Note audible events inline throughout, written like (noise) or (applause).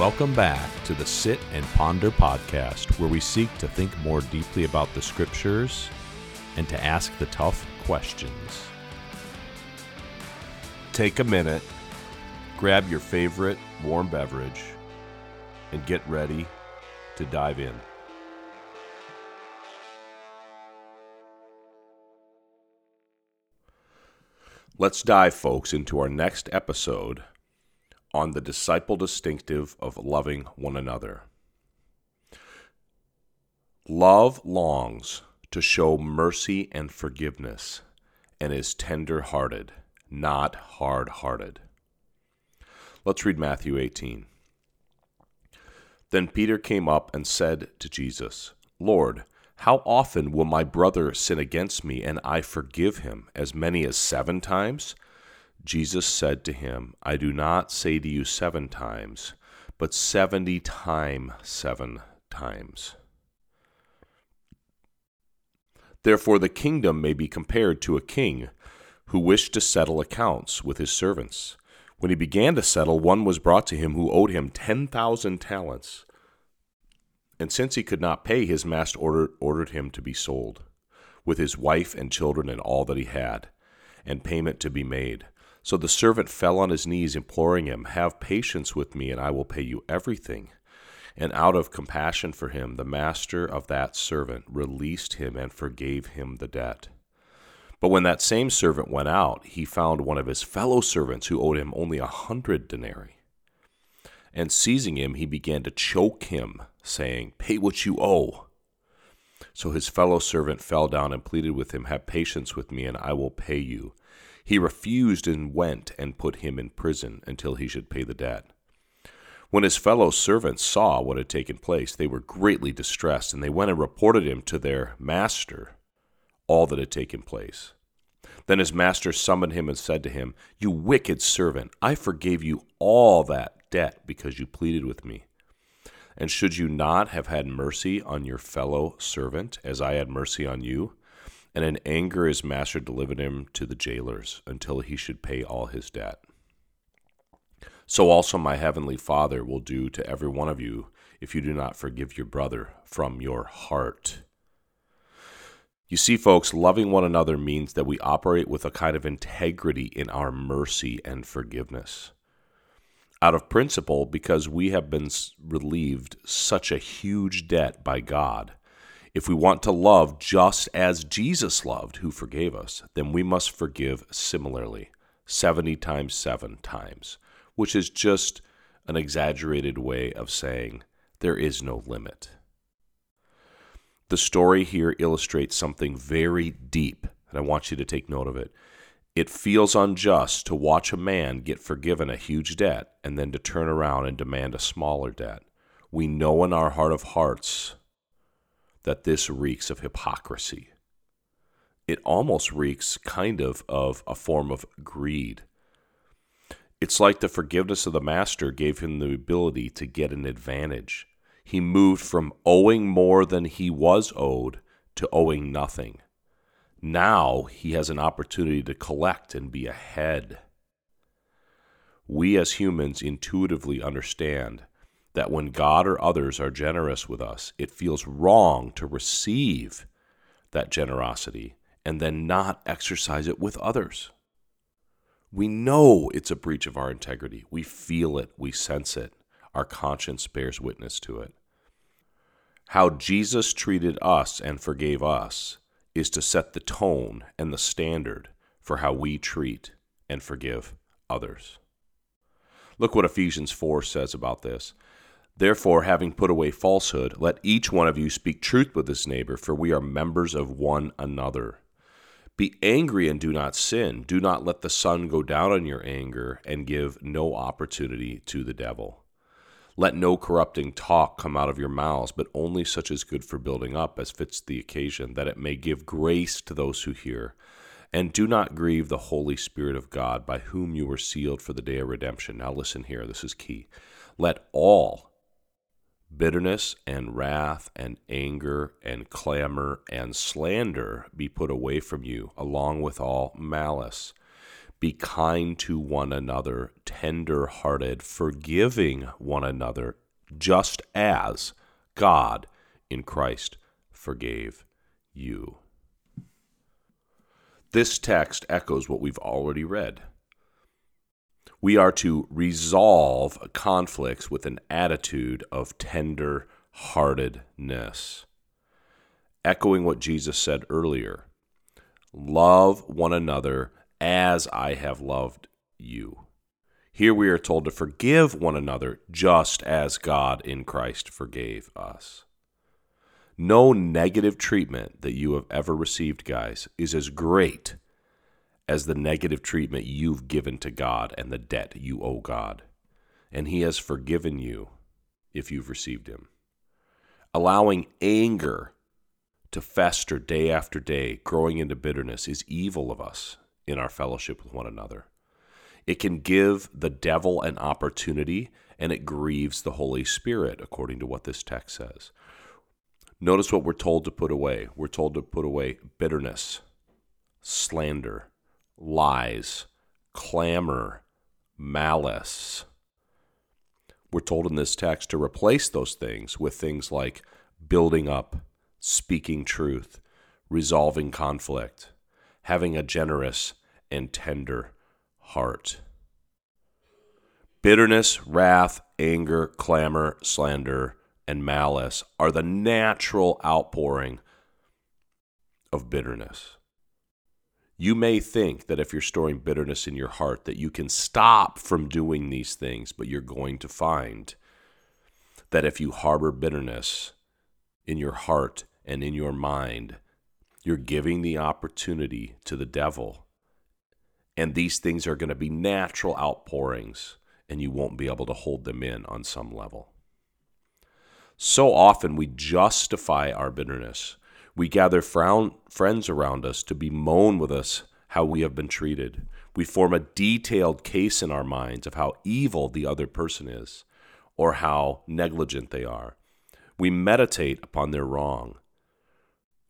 Welcome back to the Sit and Ponder podcast, where we seek to think more deeply about the scriptures and to ask the tough questions. Take a minute, grab your favorite warm beverage, and get ready to dive in. Let's dive, folks, into our next episode on the disciple distinctive of loving one another. Love longs to show mercy and forgiveness and is tender hearted, not hard hearted. Let's read Matthew 18. Then Peter came up and said to Jesus, Lord, how often will my brother sin against me and I forgive him? As many as seven times? Jesus said to him, I do not say to you seven times, but seventy times seven times. Therefore, the kingdom may be compared to a king who wished to settle accounts with his servants. When he began to settle, one was brought to him who owed him ten thousand talents. And since he could not pay, his master ordered, ordered him to be sold, with his wife and children and all that he had, and payment to be made. So the servant fell on his knees, imploring him, Have patience with me, and I will pay you everything. And out of compassion for him, the master of that servant released him and forgave him the debt. But when that same servant went out, he found one of his fellow servants who owed him only a hundred denarii. And seizing him, he began to choke him, saying, Pay what you owe. So his fellow servant fell down and pleaded with him, Have patience with me, and I will pay you. He refused and went and put him in prison until he should pay the debt. When his fellow servants saw what had taken place, they were greatly distressed, and they went and reported him to their master all that had taken place. Then his master summoned him and said to him, You wicked servant, I forgave you all that debt because you pleaded with me. And should you not have had mercy on your fellow servant as I had mercy on you? And in anger his master delivered him to the jailers until he should pay all his debt. So also my heavenly Father will do to every one of you if you do not forgive your brother from your heart. You see, folks, loving one another means that we operate with a kind of integrity in our mercy and forgiveness. Out of principle, because we have been relieved such a huge debt by God, if we want to love just as Jesus loved, who forgave us, then we must forgive similarly, 70 times 7 times, which is just an exaggerated way of saying there is no limit. The story here illustrates something very deep, and I want you to take note of it. It feels unjust to watch a man get forgiven a huge debt and then to turn around and demand a smaller debt. We know in our heart of hearts that this reeks of hypocrisy. It almost reeks kind of of a form of greed. It's like the forgiveness of the master gave him the ability to get an advantage. He moved from owing more than he was owed to owing nothing. Now he has an opportunity to collect and be ahead. We as humans intuitively understand that when God or others are generous with us, it feels wrong to receive that generosity and then not exercise it with others. We know it's a breach of our integrity. We feel it, we sense it. Our conscience bears witness to it. How Jesus treated us and forgave us is to set the tone and the standard for how we treat and forgive others. Look what Ephesians 4 says about this. Therefore, having put away falsehood, let each one of you speak truth with his neighbor, for we are members of one another. Be angry and do not sin. Do not let the sun go down on your anger, and give no opportunity to the devil. Let no corrupting talk come out of your mouths, but only such as good for building up, as fits the occasion, that it may give grace to those who hear. And do not grieve the Holy Spirit of God, by whom you were sealed for the day of redemption. Now, listen here, this is key. Let all bitterness and wrath and anger and clamor and slander be put away from you, along with all malice. Be kind to one another, tender hearted, forgiving one another, just as God in Christ forgave you. This text echoes what we've already read. We are to resolve conflicts with an attitude of tender heartedness. Echoing what Jesus said earlier love one another as I have loved you. Here we are told to forgive one another just as God in Christ forgave us. No negative treatment that you have ever received, guys, is as great as the negative treatment you've given to God and the debt you owe God. And He has forgiven you if you've received Him. Allowing anger to fester day after day, growing into bitterness, is evil of us in our fellowship with one another. It can give the devil an opportunity and it grieves the Holy Spirit, according to what this text says. Notice what we're told to put away. We're told to put away bitterness, slander, lies, clamor, malice. We're told in this text to replace those things with things like building up, speaking truth, resolving conflict, having a generous and tender heart. Bitterness, wrath, anger, clamor, slander, and malice are the natural outpouring of bitterness. You may think that if you're storing bitterness in your heart that you can stop from doing these things, but you're going to find that if you harbor bitterness in your heart and in your mind, you're giving the opportunity to the devil. And these things are going to be natural outpourings, and you won't be able to hold them in on some level. So often we justify our bitterness. We gather frown, friends around us to bemoan with us how we have been treated. We form a detailed case in our minds of how evil the other person is or how negligent they are. We meditate upon their wrong.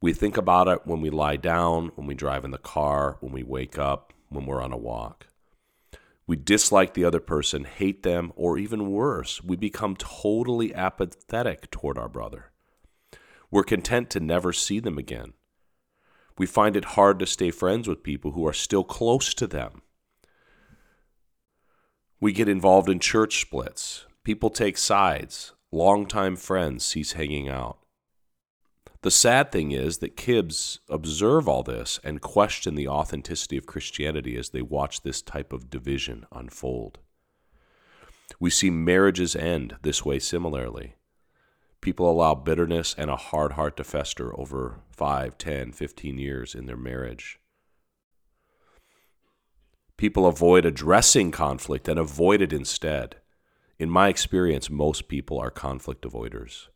We think about it when we lie down, when we drive in the car, when we wake up, when we're on a walk. We dislike the other person, hate them, or even worse, we become totally apathetic toward our brother. We're content to never see them again. We find it hard to stay friends with people who are still close to them. We get involved in church splits. People take sides. Longtime friends cease hanging out. The sad thing is that kids observe all this and question the authenticity of Christianity as they watch this type of division unfold. We see marriages end this way similarly. People allow bitterness and a hard heart to fester over 5, 10, 15 years in their marriage. People avoid addressing conflict and avoid it instead. In my experience, most people are conflict avoiders.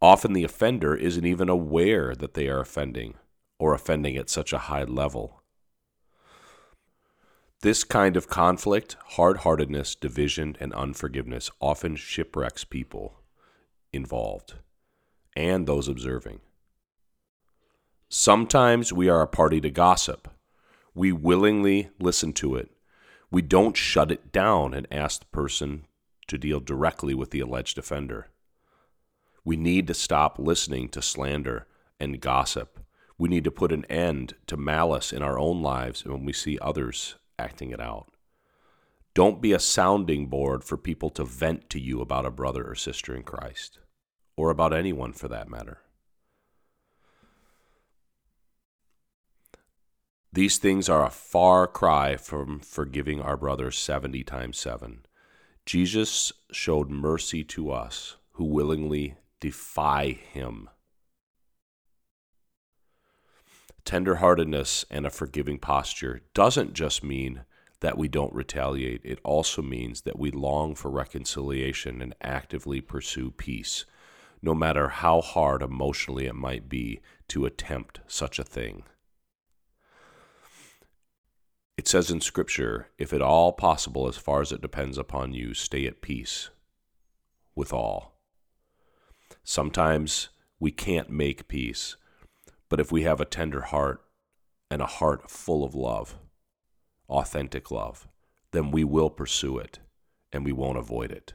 Often the offender isn't even aware that they are offending or offending at such a high level. This kind of conflict, hard heartedness, division, and unforgiveness often shipwrecks people involved and those observing. Sometimes we are a party to gossip. We willingly listen to it. We don't shut it down and ask the person to deal directly with the alleged offender. We need to stop listening to slander and gossip. We need to put an end to malice in our own lives when we see others acting it out. Don't be a sounding board for people to vent to you about a brother or sister in Christ, or about anyone for that matter. These things are a far cry from forgiving our brothers 70 times 7. Jesus showed mercy to us who willingly defy him. Tenderheartedness and a forgiving posture doesn't just mean that we don't retaliate, it also means that we long for reconciliation and actively pursue peace, no matter how hard emotionally it might be to attempt such a thing. It says in Scripture, if at all possible, as far as it depends upon you, stay at peace with all. Sometimes we can't make peace, but if we have a tender heart and a heart full of love, authentic love, then we will pursue it and we won't avoid it.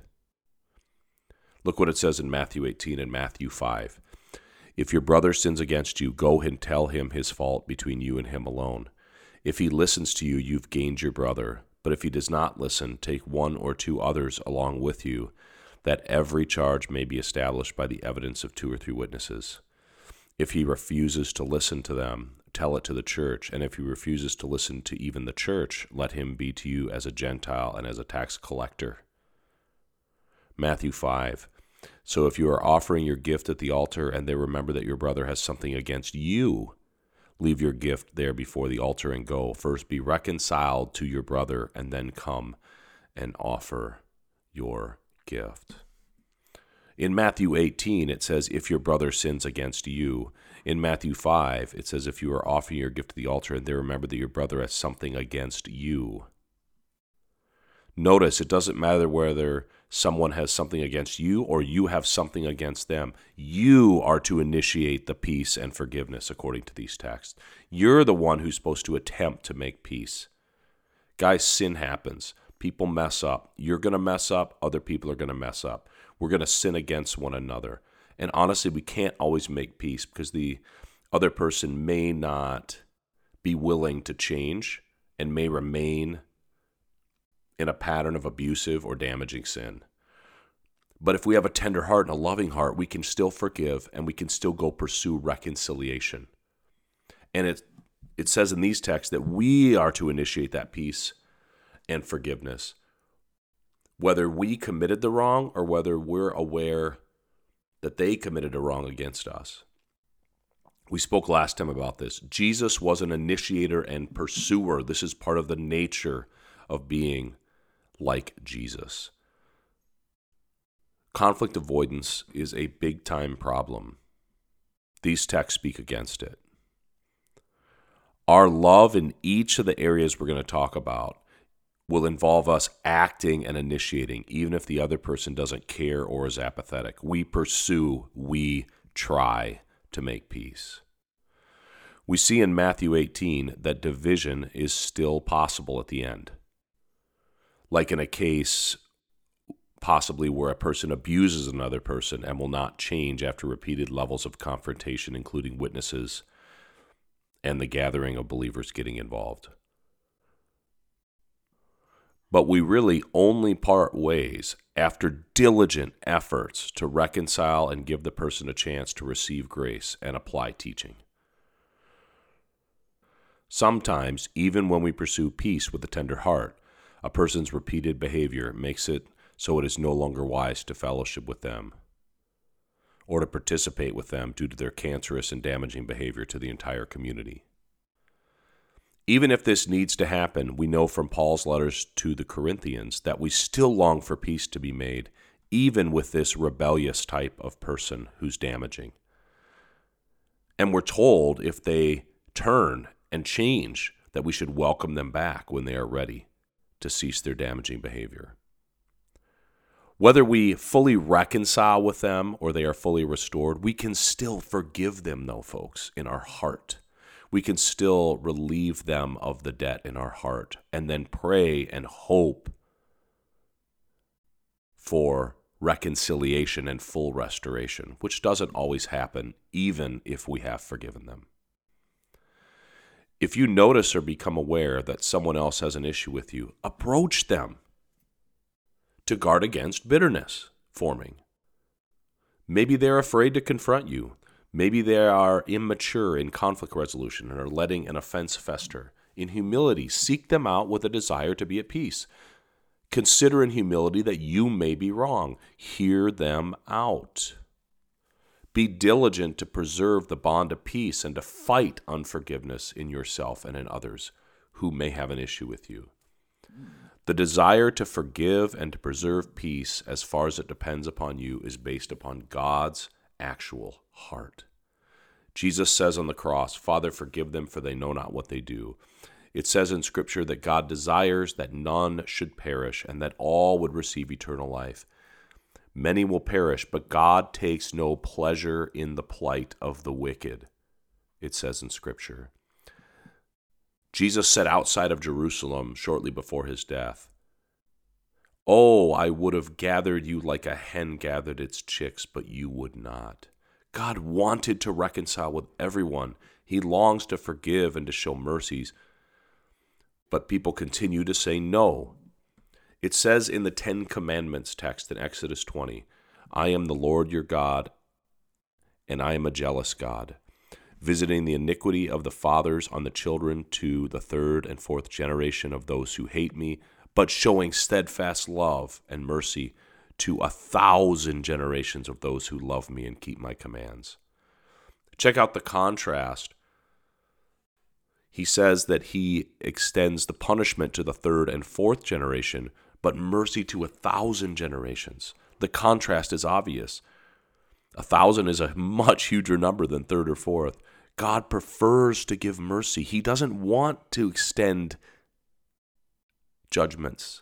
Look what it says in Matthew 18 and Matthew 5. If your brother sins against you, go and tell him his fault between you and him alone. If he listens to you, you've gained your brother. But if he does not listen, take one or two others along with you, that every charge may be established by the evidence of two or three witnesses. If he refuses to listen to them, tell it to the church. And if he refuses to listen to even the church, let him be to you as a Gentile and as a tax collector. Matthew 5. So if you are offering your gift at the altar and they remember that your brother has something against you, leave your gift there before the altar and go. First be reconciled to your brother and then come and offer your gift. In Matthew 18, it says, If your brother sins against you. In Matthew 5, it says, If you are offering your gift to the altar and they remember that your brother has something against you. Notice it doesn't matter whether someone has something against you or you have something against them. You are to initiate the peace and forgiveness according to these texts. You're the one who's supposed to attempt to make peace. Guys, sin happens. People mess up. You're going to mess up. Other people are going to mess up. We're going to sin against one another. And honestly, we can't always make peace because the other person may not be willing to change and may remain in a pattern of abusive or damaging sin. But if we have a tender heart and a loving heart, we can still forgive and we can still go pursue reconciliation. And it it says in these texts that we are to initiate that peace and forgiveness. Whether we committed the wrong or whether we're aware that they committed a wrong against us. We spoke last time about this. Jesus was an initiator and pursuer. This is part of the nature of being like Jesus. Conflict avoidance is a big time problem. These texts speak against it. Our love in each of the areas we're going to talk about will involve us acting and initiating, even if the other person doesn't care or is apathetic. We pursue, we try to make peace. We see in Matthew 18 that division is still possible at the end like in a case possibly where a person abuses another person and will not change after repeated levels of confrontation, including witnesses and the gathering of believers getting involved. But we really only part ways after diligent efforts to reconcile and give the person a chance to receive grace and apply teaching. Sometimes, even when we pursue peace with a tender heart, a person's repeated behavior makes it so it is no longer wise to fellowship with them or to participate with them due to their cancerous and damaging behavior to the entire community. Even if this needs to happen, we know from Paul's letters to the Corinthians that we still long for peace to be made, even with this rebellious type of person who's damaging. And we're told if they turn and change, that we should welcome them back when they are ready to cease their damaging behavior. Whether we fully reconcile with them or they are fully restored, we can still forgive them, though, folks, in our heart. We can still relieve them of the debt in our heart and then pray and hope for reconciliation and full restoration, which doesn't always happen, even if we have forgiven them. If you notice or become aware that someone else has an issue with you, approach them to guard against bitterness forming. Maybe they're afraid to confront you. Maybe they are immature in conflict resolution and are letting an offense fester. In humility, seek them out with a desire to be at peace. Consider in humility that you may be wrong. Hear them out. Be diligent to preserve the bond of peace and to fight unforgiveness in yourself and in others who may have an issue with you. The desire to forgive and to preserve peace, as far as it depends upon you, is based upon God's actual heart. Jesus says on the cross, Father, forgive them, for they know not what they do. It says in Scripture that God desires that none should perish and that all would receive eternal life. Many will perish, but God takes no pleasure in the plight of the wicked, it says in Scripture. Jesus said outside of Jerusalem shortly before his death, Oh, I would have gathered you like a hen gathered its chicks, but you would not. God wanted to reconcile with everyone. He longs to forgive and to show mercies. But people continue to say no. It says in the Ten Commandments text in Exodus 20, I am the Lord your God, and I am a jealous God, visiting the iniquity of the fathers on the children to the third and fourth generation of those who hate me, but showing steadfast love and mercy to a thousand generations of those who love me and keep my commands. Check out the contrast. He says that he extends the punishment to the third and fourth generation, but mercy to a thousand generations. The contrast is obvious. A thousand is a much huger number than third or fourth. God prefers to give mercy. He doesn't want to extend judgments.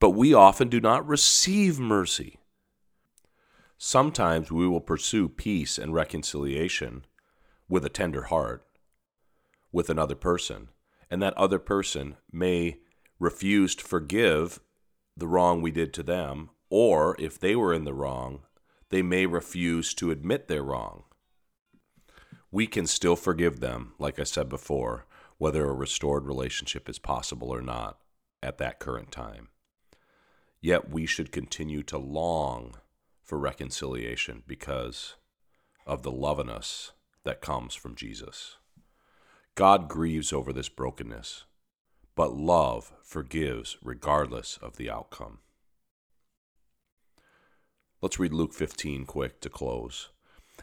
But we often do not receive mercy. Sometimes we will pursue peace and reconciliation with a tender heart with another person, and that other person may refuse to forgive the wrong we did to them, or if they were in the wrong, they may refuse to admit they're wrong. We can still forgive them, like I said before, whether a restored relationship is possible or not at that current time. Yet we should continue to long for reconciliation because of the love in us that comes from Jesus. God grieves over this brokenness, but love forgives regardless of the outcome. Let's read Luke 15 quick to close.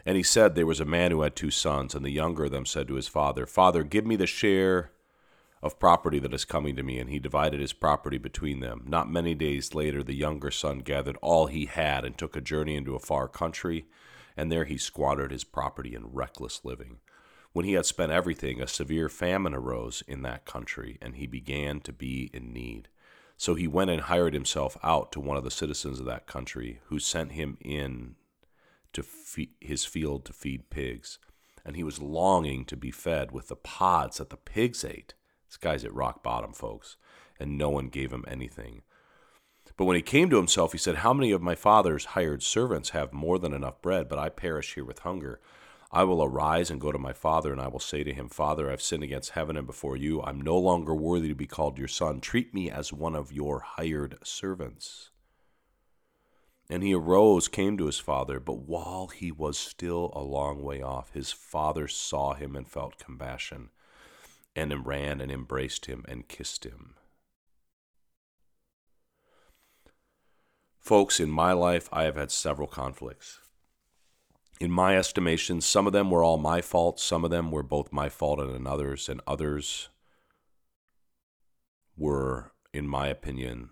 And he said, There was a man who had two sons, and the younger of them said to his father, Father, give me the share of property that is coming to me. And he divided his property between them. Not many days later, the younger son gathered all he had and took a journey into a far country, and there he squandered his property in reckless living. When he had spent everything, a severe famine arose in that country, and he began to be in need. So he went and hired himself out to one of the citizens of that country, who sent him in to his field to feed pigs. And he was longing to be fed with the pods that the pigs ate. This guy's at rock bottom, folks, and no one gave him anything. But when he came to himself, he said, How many of my father's hired servants have more than enough bread, but I perish here with hunger? I will arise and go to my father, and I will say to him, Father, I've sinned against heaven and before you. I'm no longer worthy to be called your son. Treat me as one of your hired servants. And he arose, came to his father, but while he was still a long way off, his father saw him and felt compassion, and ran and embraced him and kissed him. Folks, in my life, I have had several conflicts. In my estimation, some of them were all my fault, some of them were both my fault and another's, and others were, in my opinion,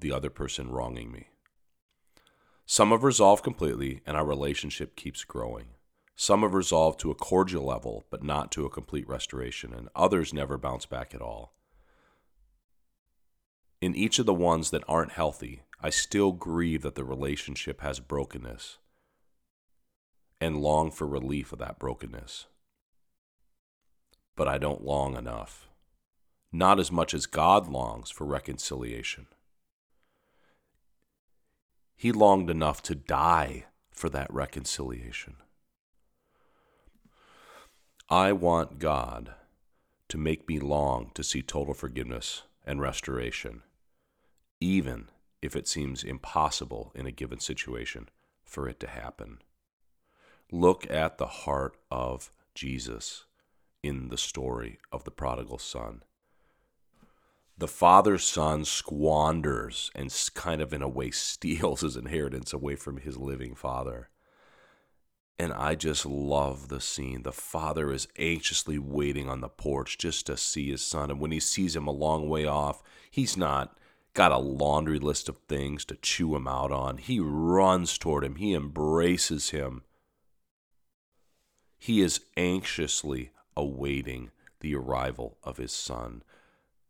the other person wronging me. Some have resolved completely, and our relationship keeps growing. Some have resolved to a cordial level, but not to a complete restoration, and others never bounce back at all. In each of the ones that aren't healthy, I still grieve that the relationship has brokenness and long for relief of that brokenness. But I don't long enough, not as much as God longs for reconciliation. He longed enough to die for that reconciliation. I want God to make me long to see total forgiveness and restoration, even if it seems impossible in a given situation for it to happen. Look at the heart of Jesus in the story of the prodigal son the father's son squanders and kind of in a way (laughs) steals his inheritance away from his living father. And I just love the scene. The father is anxiously waiting on the porch just to see his son. And when he sees him a long way off, he's not got a laundry list of things to chew him out on. He runs toward him, he embraces him. He is anxiously awaiting the arrival of his son.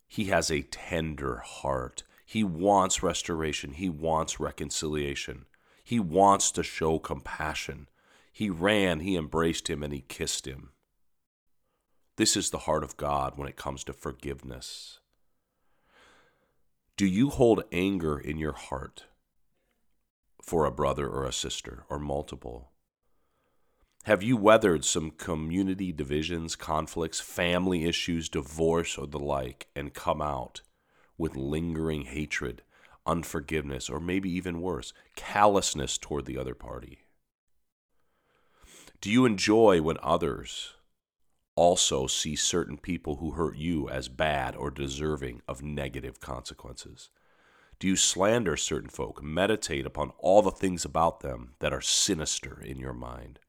He has a tender heart. He wants restoration. He wants reconciliation. He wants to show compassion. He ran, he embraced him, and he kissed him. This is the heart of God when it comes to forgiveness. Do you hold anger in your heart for a brother or a sister or multiple? Have you weathered some community divisions, conflicts, family issues, divorce, or the like, and come out with lingering hatred, unforgiveness, or maybe even worse, callousness toward the other party? Do you enjoy when others also see certain people who hurt you as bad or deserving of negative consequences? Do you slander certain folk, meditate upon all the things about them that are sinister in your mind?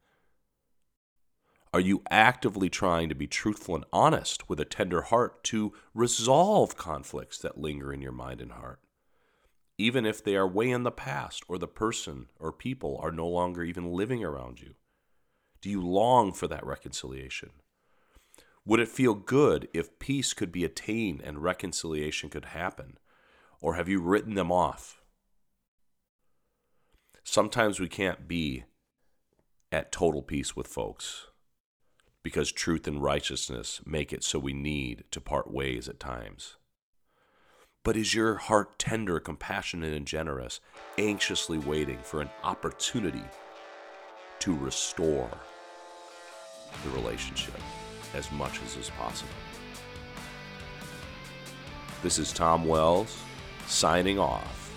Are you actively trying to be truthful and honest with a tender heart to resolve conflicts that linger in your mind and heart? Even if they are way in the past or the person or people are no longer even living around you? Do you long for that reconciliation? Would it feel good if peace could be attained and reconciliation could happen? Or have you written them off? Sometimes we can't be at total peace with folks because truth and righteousness make it so we need to part ways at times. But is your heart tender, compassionate, and generous, anxiously waiting for an opportunity to restore the relationship? as much as is possible. This is Tom Wells signing off.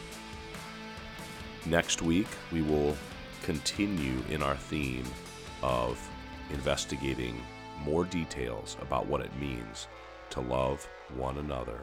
Next week, we will continue in our theme of investigating more details about what it means to love one another